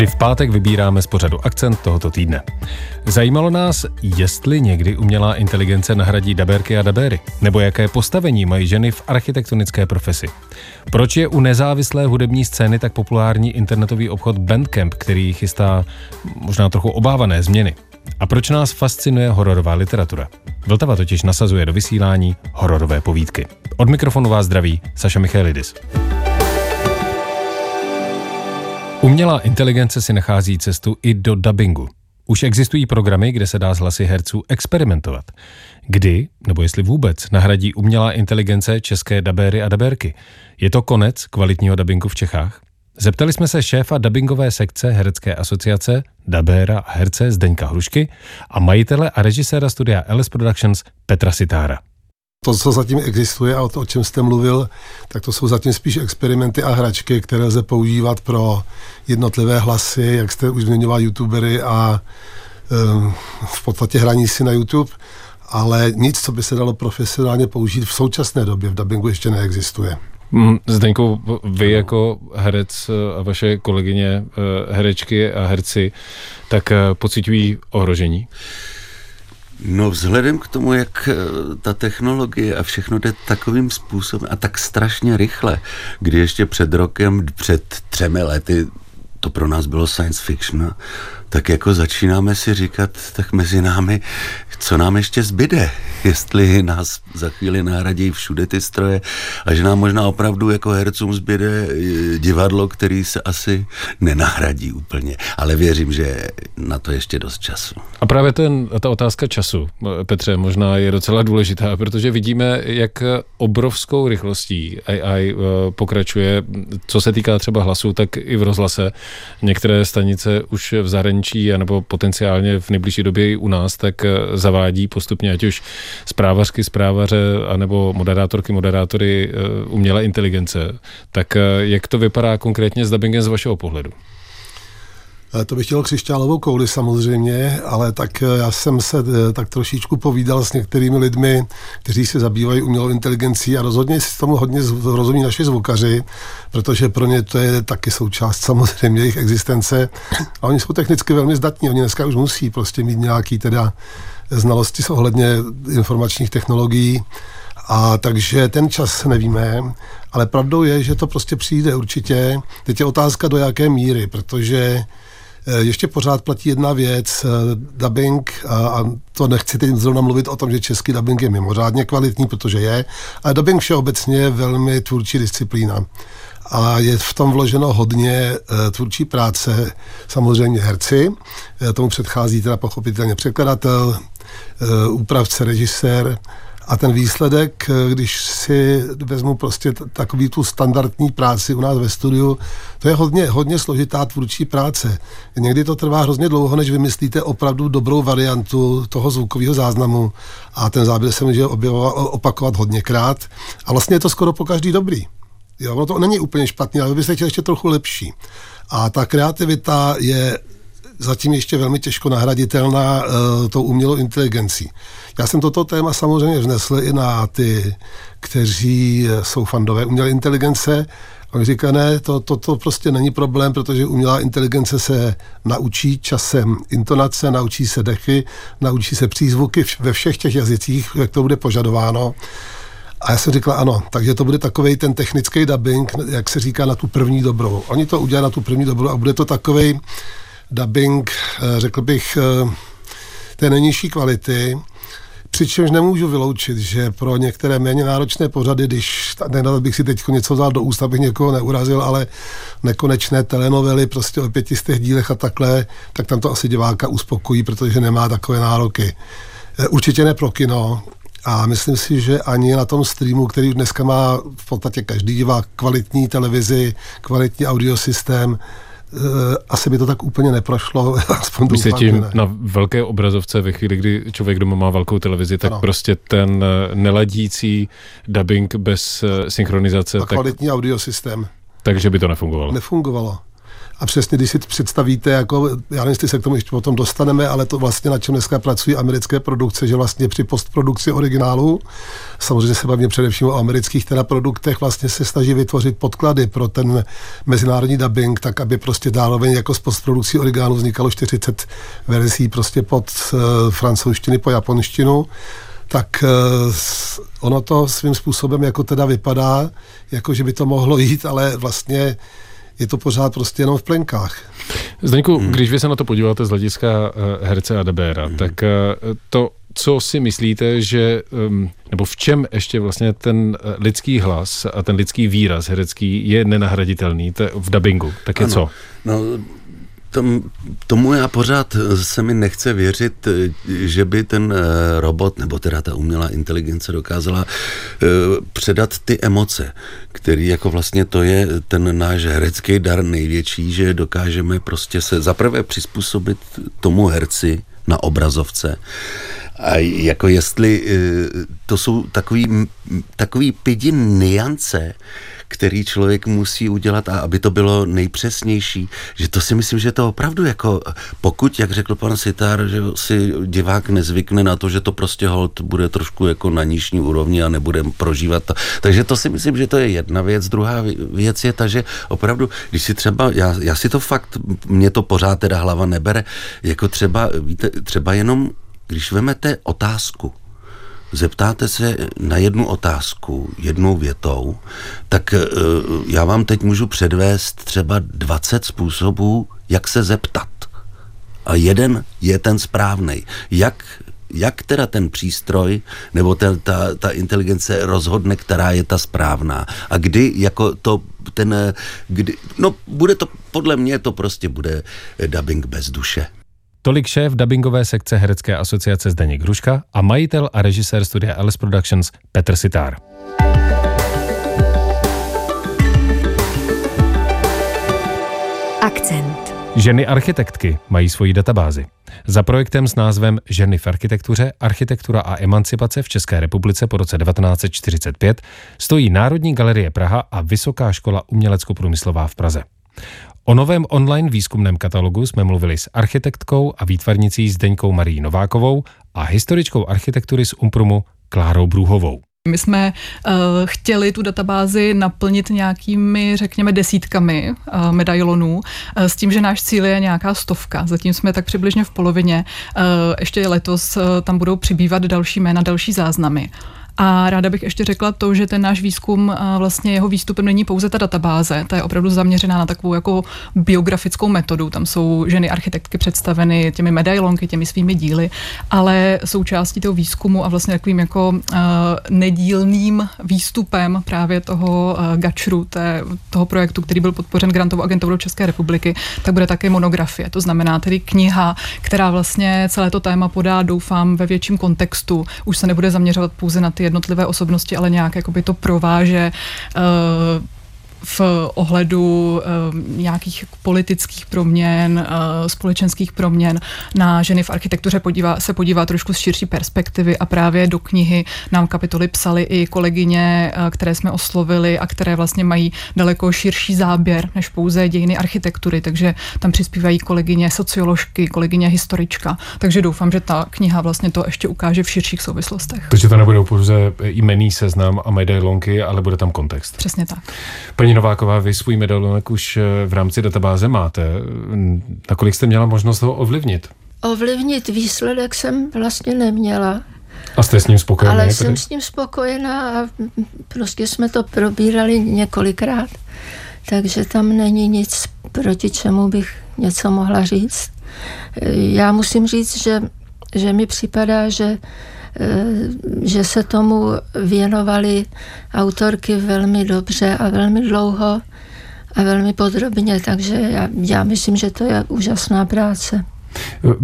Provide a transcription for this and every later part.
Vždy v pátek vybíráme z pořadu akcent tohoto týdne. Zajímalo nás, jestli někdy umělá inteligence nahradí daberky a dabéry, nebo jaké postavení mají ženy v architektonické profesi. Proč je u nezávislé hudební scény tak populární internetový obchod Bandcamp, který chystá možná trochu obávané změny? A proč nás fascinuje hororová literatura? Vltava totiž nasazuje do vysílání hororové povídky. Od mikrofonu vás zdraví Saša Michalidis. Umělá inteligence si nachází cestu i do dubbingu. Už existují programy, kde se dá s hlasy herců experimentovat. Kdy, nebo jestli vůbec, nahradí umělá inteligence české dabéry a dabérky? Je to konec kvalitního dubbingu v Čechách? Zeptali jsme se šéfa dubbingové sekce Herecké asociace, dabéra a herce Zdeňka Hrušky a majitele a režiséra studia LS Productions Petra Sitára. To, co zatím existuje a o, to, o čem jste mluvil, tak to jsou zatím spíš experimenty a hračky, které lze používat pro jednotlivé hlasy, jak jste už zmiňoval, youtubery a um, v podstatě hraní si na YouTube, ale nic, co by se dalo profesionálně použít v současné době v dubbingu ještě neexistuje. Mm, Zdeňku, vy jako herec a vaše kolegyně eh, herečky a herci, tak eh, pocitují ohrožení? No vzhledem k tomu, jak eh, ta technologie a všechno jde takovým způsobem a tak strašně rychle, kdy ještě před rokem, před třemi lety to pro nás bylo science fiction, tak jako začínáme si říkat, tak mezi námi, co nám ještě zbyde, jestli nás za chvíli nahradí všude ty stroje a že nám možná opravdu jako hercům zbyde eh, divadlo, který se asi nenahradí úplně. Ale věřím, že na to ještě dost času. A právě ten, ta otázka času, Petře, možná je docela důležitá, protože vidíme, jak obrovskou rychlostí AI eh, pokračuje, co se týká třeba hlasu, tak i v rozhlase. Některé stanice už v zahraničí, anebo potenciálně v nejbližší době i u nás, tak eh, zavádí postupně, ať už zprávařky, zprávaře, anebo moderátorky, moderátory eh, umělé inteligence. Tak jak to vypadá konkrétně s dubbingem z vašeho pohledu? Eh, to bych chtěl křišťálovou kouli samozřejmě, ale tak eh, já jsem se eh, tak trošičku povídal s některými lidmi, kteří se zabývají umělou inteligencí a rozhodně si tomu hodně rozumí naši zvukaři, protože pro ně to je taky součást samozřejmě jejich existence. A oni jsou technicky velmi zdatní, oni dneska už musí prostě mít nějaký teda znalosti ohledně informačních technologií. A takže ten čas nevíme, ale pravdou je, že to prostě přijde určitě. Teď je otázka do jaké míry, protože ještě pořád platí jedna věc, eh, dubbing, a to nechci teď zrovna mluvit o tom, že český dubbing je mimořádně kvalitní, protože je, ale dubbing všeobecně je velmi tvůrčí disciplína. A je v tom vloženo hodně uh, tvůrčí práce, samozřejmě herci, tomu předchází teda pochopitelně překladatel, úpravce, režisér, a ten výsledek, když si vezmu prostě takový tu standardní práci u nás ve studiu, to je hodně, hodně složitá tvůrčí práce. Někdy to trvá hrozně dlouho, než vymyslíte opravdu dobrou variantu toho zvukového záznamu a ten záběr se může objevovat, opakovat hodněkrát a vlastně je to skoro po každý dobrý. Jo, ono to není úplně špatný, ale by se chtěl ještě trochu lepší. A ta kreativita je zatím ještě velmi těžko nahraditelná uh, tou umělou inteligencí. Já jsem toto téma samozřejmě vznesl i na ty, kteří eh, jsou fandové umělé inteligence. Oni říkají, ne, to, to, to prostě není problém, protože umělá inteligence se naučí časem intonace, naučí se dechy, naučí se přízvuky ve všech těch jazycích, jak to bude požadováno. A já jsem říkal, ano, takže to bude takový ten technický dubbing, jak se říká, na tu první dobrou. Oni to udělají na tu první dobrou a bude to takový dubbing, eh, řekl bych, eh, té nejnižší kvality, Přičemž nemůžu vyloučit, že pro některé méně náročné pořady, když nedal bych si teď něco vzal do úst, abych někoho neurazil, ale nekonečné telenovely prostě o pětistých dílech a takhle, tak tam to asi diváka uspokojí, protože nemá takové nároky. Eh, určitě ne pro kino, a myslím si, že ani na tom streamu, který dneska má v podstatě každý divák kvalitní televizi, kvalitní audiosystém, Eh, asi by to tak úplně neprošlo. Aspoň Myslíte tím ne. na velké obrazovce ve chvíli, kdy člověk doma má velkou televizi, tak ano. prostě ten eh, neladící dubbing bez eh, synchronizace. A kvalitní tak, audiosystém. Takže by to nefungovalo. Nefungovalo. A přesně, když si představíte, jako, já nevím, jestli se k tomu ještě potom dostaneme, ale to vlastně, na čem dneska pracují americké produkce, že vlastně při postprodukci originálu, samozřejmě se bavíme především o amerických teda produktech, vlastně se snaží vytvořit podklady pro ten mezinárodní dubbing, tak aby prostě zároveň jako z postprodukcí originálu vznikalo 40 verzí prostě pod uh, francouzštiny po japonštinu. Tak uh, ono to svým způsobem jako teda vypadá, jako že by to mohlo jít, ale vlastně je to pořád prostě jenom v plenkách. Zdeňku, hmm. když vy se na to podíváte z hlediska uh, herce a debéra, hmm. tak uh, to, co si myslíte, že, um, nebo v čem ještě vlastně ten lidský hlas a ten lidský výraz herecký je nenahraditelný v dubbingu, tak je ano. co? No, tom, tomu já pořád se mi nechce věřit, že by ten robot, nebo teda ta umělá inteligence dokázala předat ty emoce, který jako vlastně to je ten náš herecký dar největší, že dokážeme prostě se zaprvé přizpůsobit tomu herci na obrazovce. A jako jestli to jsou takový, takový pidi niance, který člověk musí udělat a aby to bylo nejpřesnější, že to si myslím, že to opravdu jako, pokud, jak řekl pan Sitar, že si divák nezvykne na to, že to prostě hold bude trošku jako na nižší úrovni a nebude prožívat to. Takže to si myslím, že to je jedna věc. Druhá věc je ta, že opravdu, když si třeba, já, já si to fakt, mě to pořád teda hlava nebere, jako třeba, víte, třeba jenom, když vemete otázku, zeptáte se na jednu otázku jednou větou, tak eh, já vám teď můžu předvést třeba 20 způsobů, jak se zeptat. A jeden je ten správný. Jak jak teda ten přístroj nebo ta, ta, ta inteligence rozhodne, která je ta správná. A kdy jako to ten, eh, kdy, no bude to, podle mě to prostě bude dubbing bez duše. Tolik šéf dubbingové sekce Herecké asociace Zdeněk Hruška a majitel a režisér studia Alice Productions Petr Sitár. Akcent. Ženy architektky mají svoji databázi. Za projektem s názvem Ženy v architektuře, architektura a emancipace v České republice po roce 1945 stojí Národní galerie Praha a Vysoká škola umělecko-průmyslová v Praze. O novém online výzkumném katalogu jsme mluvili s architektkou a výtvarnicí Zdeňkou Marí Novákovou a historičkou architektury z Umprumu Klárou Brůhovou. My jsme uh, chtěli tu databázi naplnit nějakými, řekněme, desítkami uh, medailonů, uh, s tím, že náš cíl je nějaká stovka. Zatím jsme tak přibližně v polovině. Uh, ještě letos uh, tam budou přibývat další jména, další záznamy. A ráda bych ještě řekla to, že ten náš výzkum, vlastně jeho výstupem není pouze ta databáze, ta je opravdu zaměřená na takovou jako biografickou metodu. Tam jsou ženy architektky představeny těmi medailonky, těmi svými díly, ale součástí toho výzkumu a vlastně takovým jako nedílným výstupem právě toho GAČRu, té, toho projektu, který byl podpořen grantovou agenturou České republiky, tak bude také monografie. To znamená tedy kniha, která vlastně celé to téma podá, doufám, ve větším kontextu. Už se nebude zaměřovat pouze na ty jednotlivé osobnosti, ale nějak jakoby to prováže uh, v ohledu uh, nějakých politických proměn, uh, společenských proměn na ženy v architektuře podívá, se podívá trošku z širší perspektivy a právě do knihy nám kapitoly psaly i kolegyně, uh, které jsme oslovili a které vlastně mají daleko širší záběr než pouze dějiny architektury, takže tam přispívají kolegyně socioložky, kolegyně historička, takže doufám, že ta kniha vlastně to ještě ukáže v širších souvislostech. Takže to nebudou pouze jmený seznam a medailonky, ale bude tam kontext. Přesně tak. Paní Paní Nováková, vy svůj medailonek už eh, v rámci databáze máte. Nakolik jste měla možnost ho ovlivnit? Ovlivnit výsledek jsem vlastně neměla. A jste s ním spokojená? Ale jsem s ním spokojená a prostě jsme to probírali několikrát. Takže tam není nic, proti čemu bych něco mohla říct. Já musím říct, že, že mi připadá, že Eh, že se tomu věnovali autorky velmi dobře a velmi dlouho a velmi podrobně, takže já, já myslím, že to je úžasná práce.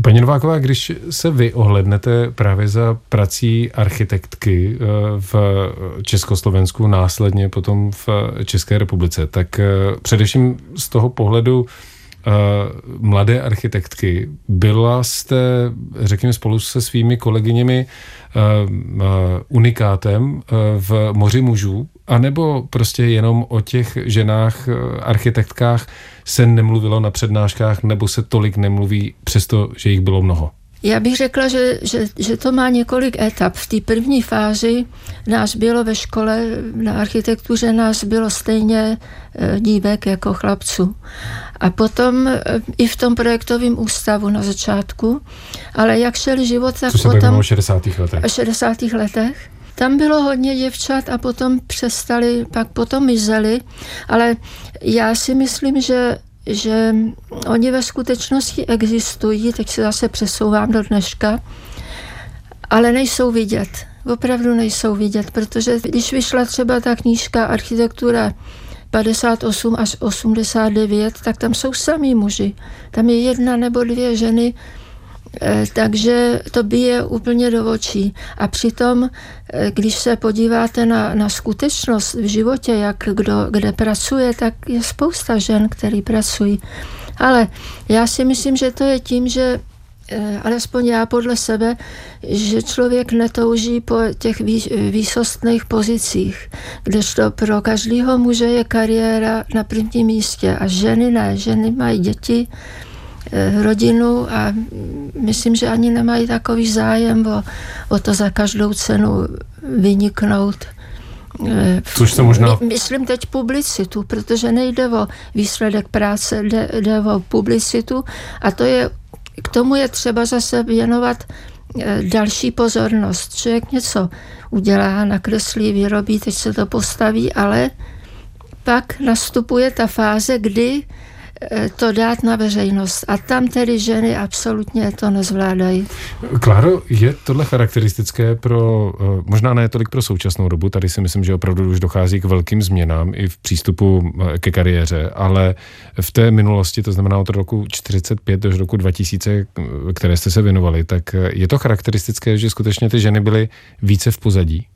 Paní Nováková, když se vy ohlednete právě za prací architektky eh, v Československu, následně potom v České republice, tak eh, především z toho pohledu mladé architektky, byla jste, řekněme, spolu se svými kolegyněmi Uh, uh, unikátem v moři mužů A nebo prostě jenom o těch ženách, eh, architektkách se nemluvilo na přednáškách, nebo se tolik nemluví, přesto, že jich bylo mnoho? Já bych řekla, že, že, že to má několik etap. V té první fázi nás bylo ve škole na architektuře, nás bylo stejně eh, dívek jako chlapců. A potom eh, i v tom projektovém ústavu na začátku, ale jak šel život, tak Co se potom... v 60. letech. 60. letech. Tam bylo hodně děvčat a potom přestali, pak potom mizeli, ale já si myslím, že že oni ve skutečnosti existují, teď se zase přesouvám do dneška, ale nejsou vidět. Opravdu nejsou vidět, protože když vyšla třeba ta knížka Architektura 58 až 89, tak tam jsou samý muži. Tam je jedna nebo dvě ženy, takže to bije úplně do očí. A přitom, eh, když se podíváte na, na skutečnost v životě, jak kdo kde pracuje, tak je spousta žen, který pracují. Ale já si myslím, že to je tím, že eh, alespoň já podle sebe, že člověk netouží po těch výsostných pozicích, kdežto pro každého muže je kariéra na prvním místě a ženy ne. Ženy mají děti, Eh, rodinu a myslím, že ani nemají takový zájem o, o to za každou cenu vyniknout. Eh, Což se možná... My, myslím teď publicitu, protože nejde o výsledek práce, jde, jde o publicitu a to je, k tomu je třeba zase věnovat eh, další pozornost. Člověk něco udělá, nakreslí, vyrobí, teď se to postaví, ale pak nastupuje ta fáze, kdy Eh, to dát na veřejnost. A tam tedy ženy absolutně to nezvládají. Kláro, je tohle charakteristické pro, eh, možná ne tolik pro současnou dobu, tady si myslím, že opravdu už dochází k velkým změnám i v přístupu eh, ke kariéře, ale v té minulosti, to znamená od roku 45 do roku 2000, které jste se věnovali, tak je to charakteristické, že skutečně ty ženy byly více v pozadí?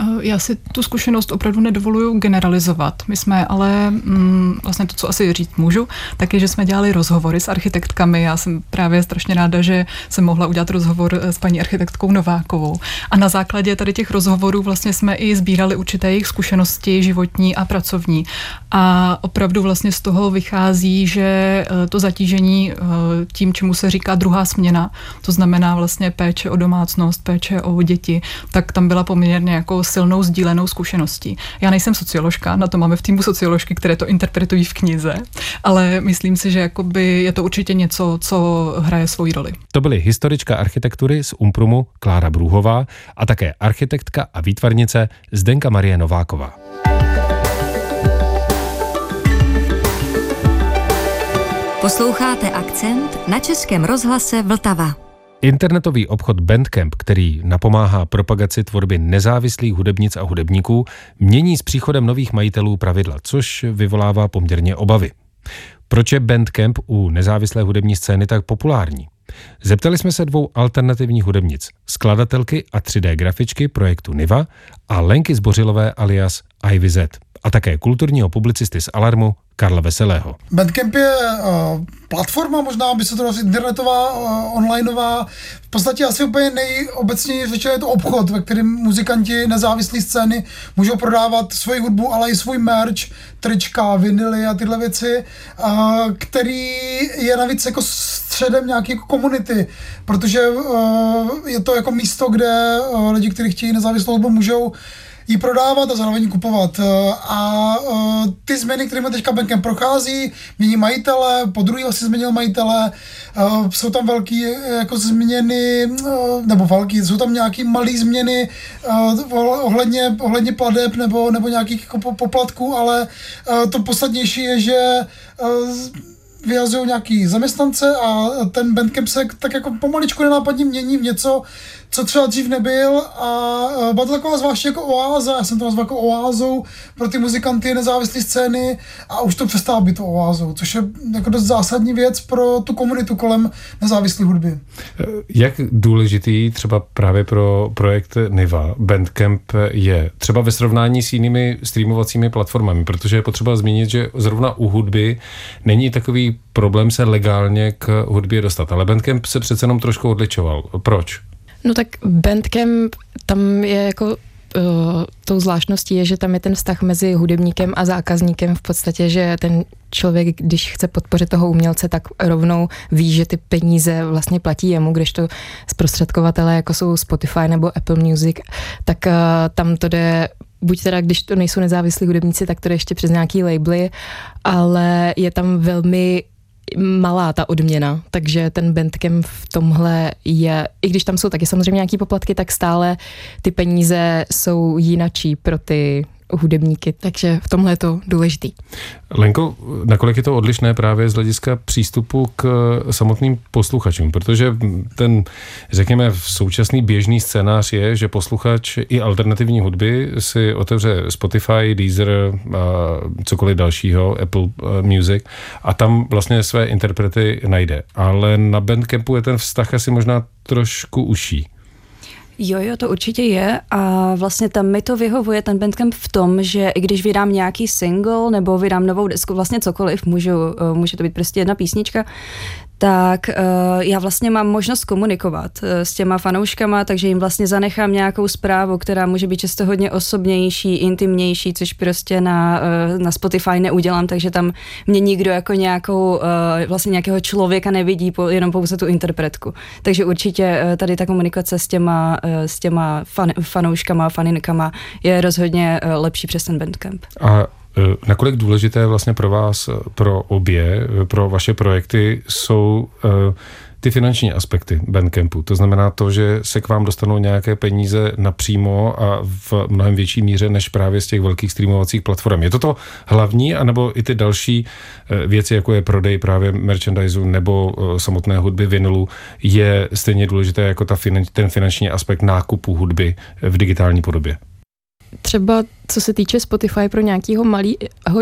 Eh, já si tu zkušenost opravdu nedovoluju generalizovat. My jsme ale mm, vlastně to, co asi říct můžu, tak je, že jsme dělali rozhovory s architektkami. Já jsem právě strašně ráda, že jsem mohla udělat rozhovor eh, s paní architektkou Novákovou. A na základě tady těch rozhovorů vlastně jsme i sbírali určité jejich zkušenosti životní a pracovní. A opravdu vlastně z toho vychází, že eh, to zatížení tím, čemu se říká druhá směna, to znamená vlastně péče o domácnost, péče o děti, tak tam byla poměrně jako silnou sdílenou zkušeností. Já nejsem socioložka, na to máme v týmu socioložky, které to interpretují v knize, ale myslím si, že jakoby je to určitě něco, co hraje svoji roli. To byly historička architektury z Umprumu Klára Brůhová a také architektka a výtvarnice Zdenka Marie Nováková. Posloucháte akcent na Českém rozhlase Vltava. Internetový obchod Bandcamp, který napomáhá propagaci tvorby nezávislých hudebnic a hudebníků, mění s příchodem nových majitelů pravidla, což vyvolává poměrně obavy. Proč je Bandcamp u nezávislé hudební scény tak populární? Zeptali jsme se dvou alternativních hudebnic, skladatelky a 3D grafičky projektu Niva a Lenky Zbořilové alias Ivy Z a také kulturního publicisty z Alarmu Karla Veselého. Bandcamp je uh, platforma, možná by se to dalo internetová, uh, onlineová, v podstatě asi úplně nejobecněji řečeno je to obchod, ve kterém muzikanti nezávislé scény můžou prodávat svoji hudbu, ale i svůj merch, trička, vinily a tyhle věci, uh, který je navíc jako středem nějaké jako komunity, protože uh, je to jako místo, kde uh, lidi, kteří chtějí nezávislou hudbu, můžou ji prodávat a zároveň kupovat. Eh, a eh, ty změny, kterými teďka bankem prochází, mění majitele, po druhý asi změnil majitele, eh, jsou tam velké jako změny, nebo velký, jsou tam nějaké malé změny ohledně, ohledně pladeb nebo, nebo nějakých jako poplatků, ale to podstatnější je, že vyhazují nějaký zaměstnance a ten Bandcamp se tak jako pomaličku nenápadně mění v něco, co třeba dřív nebyl a byla to taková zvláště jako oáza, já jsem to nazval jako oázou pro ty muzikanty nezávislé scény a už to přestává být oázou, což je jako dost zásadní věc pro tu komunitu kolem nezávislé hudby. Jak důležitý třeba právě pro projekt Niva Bandcamp je třeba ve srovnání s jinými streamovacími platformami, protože je potřeba zmínit, že zrovna u hudby není takový problém se legálně k hudbě dostat, ale Bandcamp se přece jenom trošku odličoval. Proč? No tak Bandcamp, tam je jako tou zvláštností je, že tam je ten vztah mezi hudebníkem a zákazníkem v podstatě, že ten člověk, když chce podpořit toho umělce, tak rovnou ví, že ty peníze vlastně platí jemu, když to zprostředkovatele, jako jsou Spotify nebo Apple Music, tak uh, tam to jde buď teda, když to nejsou nezávislí hudebníci, tak to jde ještě přes nějaký labely, ale je tam velmi malá ta odměna, takže ten Bandcamp v tomhle je, i když tam jsou taky samozřejmě nějaký poplatky, tak stále ty peníze jsou jinačí pro ty hudebníky, takže v tomhle je to důležitý. Lenko, nakolik je to odlišné právě z hlediska přístupu k samotným posluchačům, protože ten, řekněme, současný běžný scénář je, že posluchač i alternativní hudby si otevře Spotify, Deezer a cokoliv dalšího, Apple eh, Music a tam vlastně své interprety najde. Ale na Bandcampu je ten vztah asi možná trošku uší. Jo, jo, to určitě je. A vlastně tam mi to vyhovuje ten Bandcamp v tom, že i když vydám nějaký single nebo vydám novou desku, vlastně cokoliv, můžu, eh, může to být prostě jedna písnička, tak uh, já vlastně mám možnost komunikovat uh, s těma fanouškama, takže jim vlastně zanechám nějakou zprávu, která může být často hodně osobnější, intimnější, což prostě na, uh, na Spotify neudělám, takže tam mě nikdo jako nějakou, uh, vlastně nějakého člověka nevidí, po, jenom pouze tu interpretku. Takže určitě uh, tady ta komunikace s těma, uh, s těma fan, fanouškama, faninkama je rozhodně uh, lepší přes ten Bandcamp. A nakolik důležité vlastně pro vás, eh, pro obě, eh, pro vaše projekty jsou ty finanční aspekty Bandcampu. To znamená to, že se k vám dostanou nějaké peníze napřímo a v mnohem větší míře než právě z těch velkých streamovacích platform. Je to to hlavní, anebo i ty další věci, jako je prodej právě merchandiseu nebo samotné hudby vinilu, je stejně důležité jako ta ten finanční aspekt nákupu hudby v digitální podobě? Třeba co se týče Spotify pro nějakého malého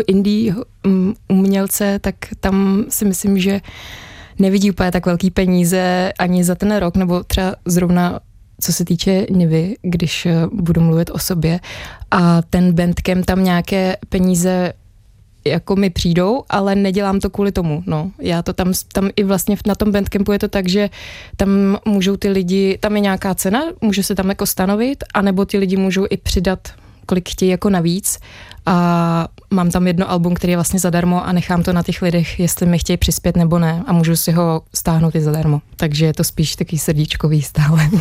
indie um, umělce, tak tam si myslím, že nevidí úplně tak velký peníze ani za ten rok, nebo třeba zrovna co se týče Nivy, když eh, budu mluvit o sobě. A ten Bandcamp tam nějaké peníze jako mi přijdou, ale nedělám to kvůli tomu. No. Já to tam, tam i vlastně na tom Bandcampu je to tak, že tam můžou ty lidi, tam je nějaká cena, může se tam jako stanovit, anebo ty lidi můžou i přidat kolik chtějí jako navíc a mám tam jedno album, který je vlastně zadarmo a nechám to na těch lidech, jestli mi chtějí přispět nebo ne a můžu si ho stáhnout i zadarmo. Takže je to spíš takový srdíčkový stále.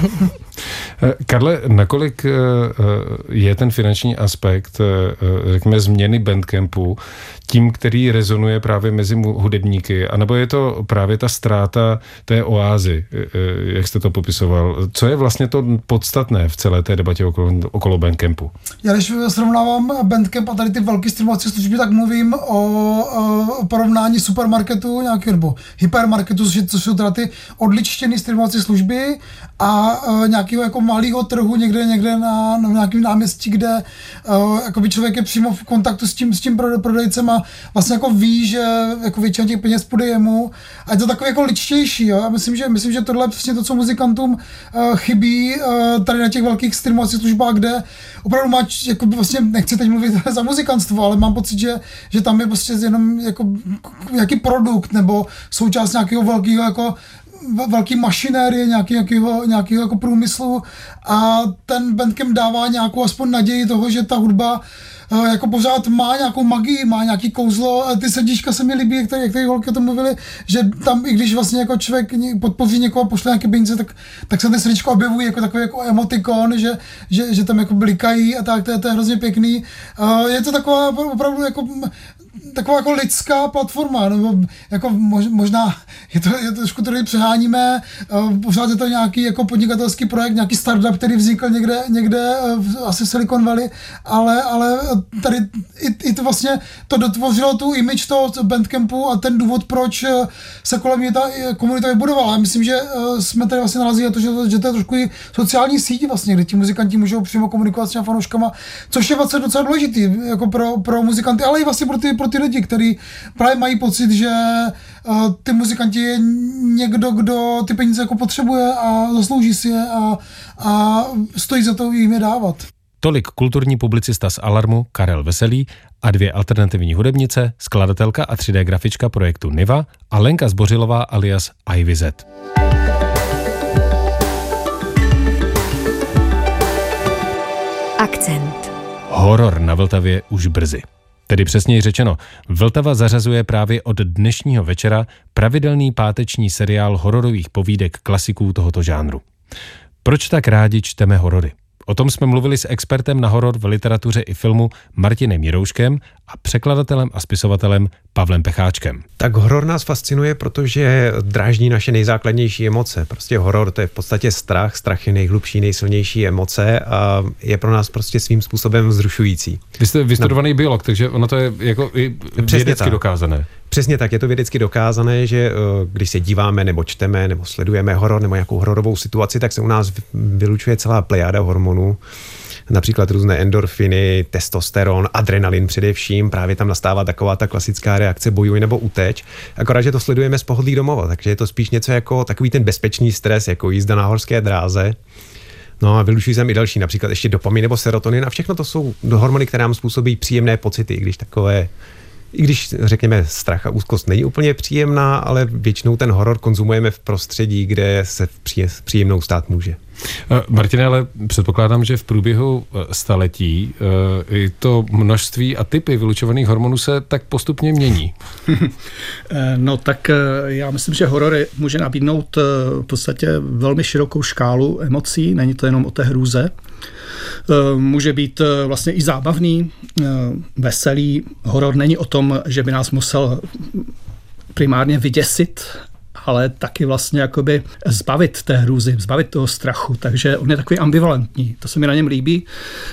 Eh, Karle, nakolik eh, eh, je ten finanční aspekt, řekněme, změny Bandcampu tím, který rezonuje právě mezi hudebníky, anebo je to právě ta ztráta té oázy, jak jste to popisoval? Co je vlastně to podstatné v celé té debatě okolo, okolo Bandcampu? Já když srovnávám Bandcamp a tady ty velké streamovací služby, tak mluvím o, o porovnání supermarketu nějaký, nebo hypermarketu, což jsou teda ty odličtěné streamovací služby a uh, nějakého jako malého trhu někde, někde na, na nějakém náměstí, kde uh, člověk je přímo v kontaktu s tím, s tím prodejcem a vlastně jako ví, že jako většina těch peněz půjde jemu a je to takový jako ličtější. Jo? Já myslím, že, myslím, že tohle je přesně to, co muzikantům uh, chybí uh, tady na těch velkých streamovacích službách, kde opravdu má, jako vlastně nechci teď mluvit za muzikantstvo, ale mám pocit, že, že tam je prostě jenom jako nějaký produkt nebo součást nějakého velkého jako velký mašinérie, nějaký, nějakého, nějakého jako průmyslu a ten Bandcamp dává nějakou aspoň naději toho, že ta hudba uh, jako pořád má nějakou magii, má nějaký kouzlo. A ty srdíčka se mi líbí, jak tady, jak holky o tom mluvili, že tam, i když vlastně jako člověk podpoří někoho, pošle nějaké peníze, tak, tak se ty srdíčko objevují jako takový jako emotikon, že, že, že tam jako blikají a tak, to je, to je hrozně pěkný. Uh, je to taková opravdu jako taková jako lidská platforma, nebo jako možná je to, je to trošku tady přeháníme, uh, pořád je to nějaký jako podnikatelský projekt, nějaký startup, který vznikl někde, někde uh, asi v Silicon Valley, ale, ale tady i, i to vlastně to dotvořilo tu image toho Bandcampu a ten důvod, proč uh, se kolem mě ta komunita vybudovala. Myslím, že jsme tady vlastně narazili to, že, že to je trošku i sociální síť vlastně, kde ti muzikanti můžou přímo komunikovat s těmi fanouškama, což je vlastně docela důležitý jako pro, pro muzikanty, ale i vlastně pro ty, pro ty lidi, kteří právě mají pocit, že uh, ty muzikanti je někdo, kdo ty peníze jako potřebuje a zaslouží si je a, a stojí za to jim je dávat. Tolik kulturní publicista z Alarmu Karel Veselý a dvě alternativní hudebnice, skladatelka a 3D grafička projektu Niva a Lenka Zbořilová alias Ivy Z. Akcent. Horor na Vltavě už brzy. Tedy přesněji řečeno, Vltava zařazuje právě od dnešního večera pravidelný páteční seriál hororových povídek klasiků tohoto žánru. Proč tak rádi čteme horory? O tom jsme mluvili s expertem na horor v literatuře i filmu Martinem Jirouškem a překladatelem a spisovatelem Pavlem Pecháčkem. Tak horor nás fascinuje, protože dráždí naše nejzákladnější emoce. Prostě horor to je v podstatě strach, strach je nejhlubší, nejsilnější emoce a je pro nás prostě svým způsobem vzrušující. Vy jste vystudovaný no. biolog, takže ono to je jako i vědecky tak. dokázané. Přesně tak, je to vědecky dokázané, že eh, když se díváme nebo čteme nebo sledujeme horor nebo nějakou hororovou situaci, tak se u nás vylučuje celá plejáda hormonů například různé endorfiny, testosteron, adrenalin především, právě tam nastává taková ta klasická reakce bojuj nebo uteč, akorát, že to sledujeme z pohodlí domova, takže je to spíš něco jako takový ten bezpečný stres, jako jízda na horské dráze. No a vylučují se i další, například ještě dopamin nebo serotonin a všechno to jsou hormony, které nám způsobí příjemné pocity, když takové i když řekněme strach a úzkost není úplně příjemná, ale většinou ten horor konzumujeme v prostředí, kde se příjemnou stát může. Eh, Martine, ale předpokládám, že v průběhu eh, staletí eh, i to množství a typy vylučovaných hormonů se tak postupně mění. No tak já myslím, že horor může nabídnout v podstatě velmi širokou škálu emocí, není to jenom o té hrůze. Může být vlastně i zábavný, veselý. Horor není o tom, že by nás musel primárně vyděsit, ale taky vlastně jakoby zbavit té hrůzy, zbavit toho strachu. Takže on je takový ambivalentní. To se mi na něm líbí,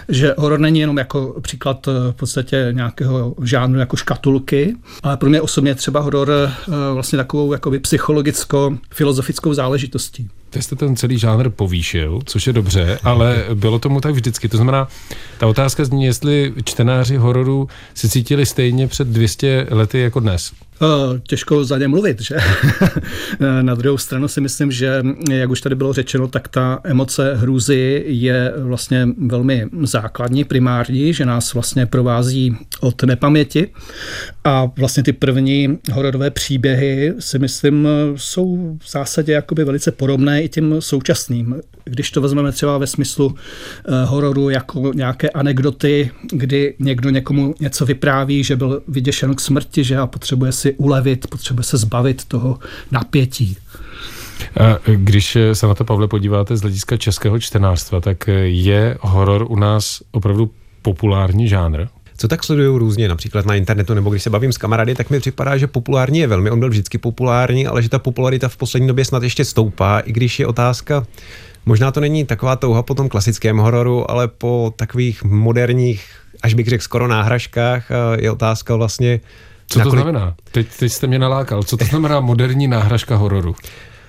že horor není jenom jako příklad eh, v podstatě nějakého žánru jako škatulky, ale pro mě osobně třeba horor eh, vlastně takovou jakoby psychologicko-filozofickou záležitostí. Vy jste ten celý žánr povýšil, což je dobře, ale bylo tomu tak vždycky. To znamená, ta otázka zní, jestli čtenáři hororu se cítili stejně před 200 lety jako dnes. Eh, těžko za ně mluvit, že? Na druhou stranu si myslím, že, jak už tady bylo řečeno, tak ta emoce hrůzy je vlastně velmi základní, primární, že nás vlastně provází od nepaměti a vlastně ty první hororové příběhy si myslím jsou v zásadě jakoby velice podobné i těm současným. Když to vezmeme třeba ve smyslu eh, hororu jako nějaké anekdoty, kdy někdo někomu něco vypráví, že byl vyděšen k smrti, že a potřebuje si ulevit, potřebuje se zbavit toho napětí. A když se na to, Pavle, podíváte z hlediska českého čtenářstva, tak je horor u nás opravdu populární žánr? co tak sledují různě, například na internetu, nebo když se bavím s kamarády, tak mi připadá, že populární je velmi. On byl vždycky populární, ale že ta popularita v poslední době snad ještě stoupá, i když je otázka, možná to není taková touha po tom klasickém hororu, ale po takových moderních, až bych řekl, skoro náhražkách, je otázka vlastně, co to znamená? Teď, teď jste mě nalákal. Co to znamená moderní náhražka hororu?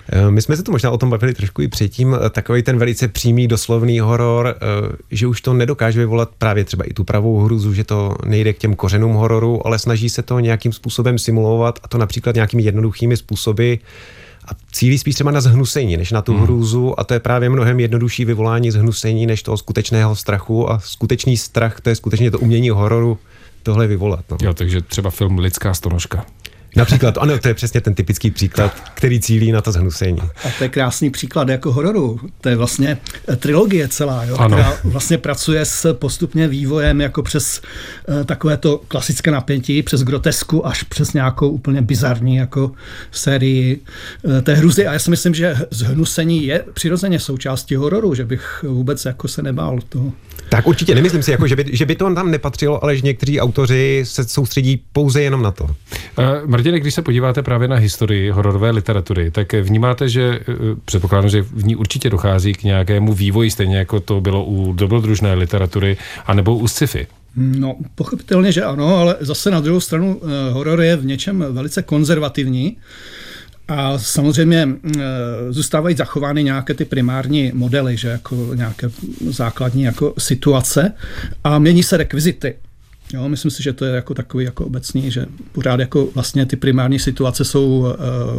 Eh, my jsme se tu možná o tom bavili trošku i předtím, eh, takový ten velice přímý, doslovný horor, eh, že už to nedokáže vyvolat právě třeba i tu pravou hruzu, že to nejde k těm kořenům hororu, ale snaží se to nějakým způsobem simulovat a to například nějakými jednoduchými způsoby a cílí spíš třeba na zhnusení, než na tu hmm. hrůzu a to je právě mnohem jednodušší vyvolání zhnusení, než toho skutečného strachu a skutečný strach, to je skutečně to umění hororu tohle vyvolat. No. Jo, takže třeba film Lidská stonožka. Například, ano, to je přesně ten typický příklad, který cílí na to zhnusení. A to je krásný příklad jako hororu. To je vlastně eh, trilogie celá, jo, která vlastně pracuje s postupně vývojem jako přes uh, takové to klasické napětí, přes grotesku až přes nějakou úplně bizarní jako sérii uh, té hruzy. A já si myslím, že zhnusení je přirozeně součástí hororu, že bych vůbec jako se nebál toho. Tak určitě, nemyslím si, jako, že, by, že by to tam nepatřilo, ale že někteří autoři se soustředí pouze jenom na to. Uh, Martine, když se podíváte právě na historii hororové literatury, tak vnímáte, že uh, předpokládám, že v ní určitě dochází k nějakému vývoji, stejně jako to bylo u dobrodružné literatury, anebo u sci-fi. No, pochopitelně, že ano, ale zase na druhou stranu uh, horor je v něčem velice konzervativní. A samozřejmě zůstávají zachovány nějaké ty primární modely, že jako nějaké základní jako situace a mění se rekvizity. Jo, myslím si, že to je jako takový jako obecný, že pořád jako vlastně ty primární situace jsou uh,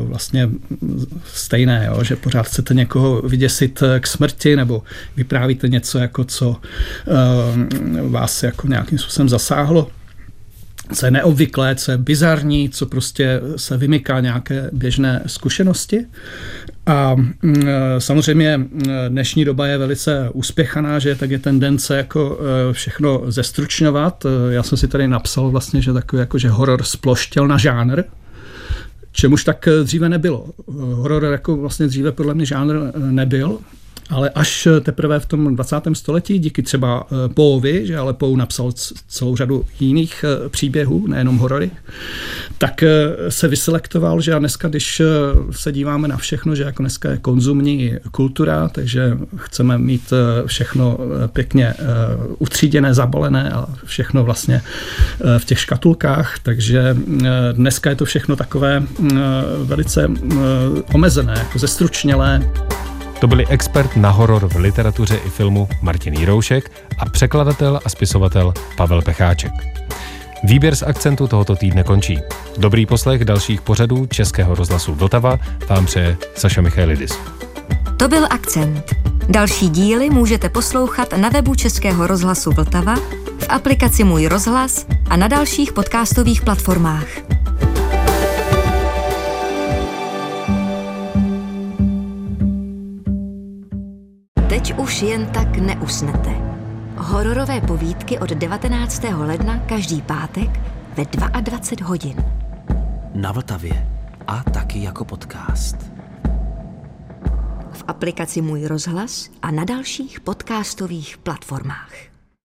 vlastně stejné, jo, že pořád chcete někoho vyděsit k smrti nebo vyprávíte něco, jako co uh, vás jako nějakým způsobem zasáhlo. Co je neobvyklé, co je bizarní, co prostě se vymyká nějaké běžné zkušenosti. A mm, samozřejmě mm, dnešní doba je velice uspěchaná, že tak je tendence jako e, všechno zestručňovat. E, já jsem si tady napsal vlastně, že takový jako, že horor sploštěl na žánr, čemuž tak dříve nebylo. Horor jako vlastně dříve podle mě žánr nebyl, ale až teprve v tom 20. století, díky třeba eh, Poeovi, že ale Poe napsal celou řadu jiných eh, příběhů, nejenom horory, tak eh, se vyselektoval, že a dneska, když se díváme na všechno, že jako dneska je konzumní kultura, takže chceme mít všechno pěkně utříděné, zabalené a všechno vlastně v těch škatulkách, takže dneska je to všechno takové velice omezené, jako zestručnělé. To byli expert na horor v literatuře i filmu Martin Jiroušek a překladatel a spisovatel Pavel Pecháček. Výběr z akcentu tohoto týdne končí. Dobrý poslech dalších pořadů Českého rozhlasu Vltava vám přeje Saša Michailidis. To byl akcent. Další díly můžete poslouchat na webu Českého rozhlasu Vltava, v aplikaci Můj rozhlas a na dalších podcastových platformách. Teď už jen tak neusnete. Hororové povídky od 19. ledna každý pátek ve 22 hodin. Na Vltavě a taky jako podcast. V aplikaci Můj rozhlas a na dalších podcastových platformách.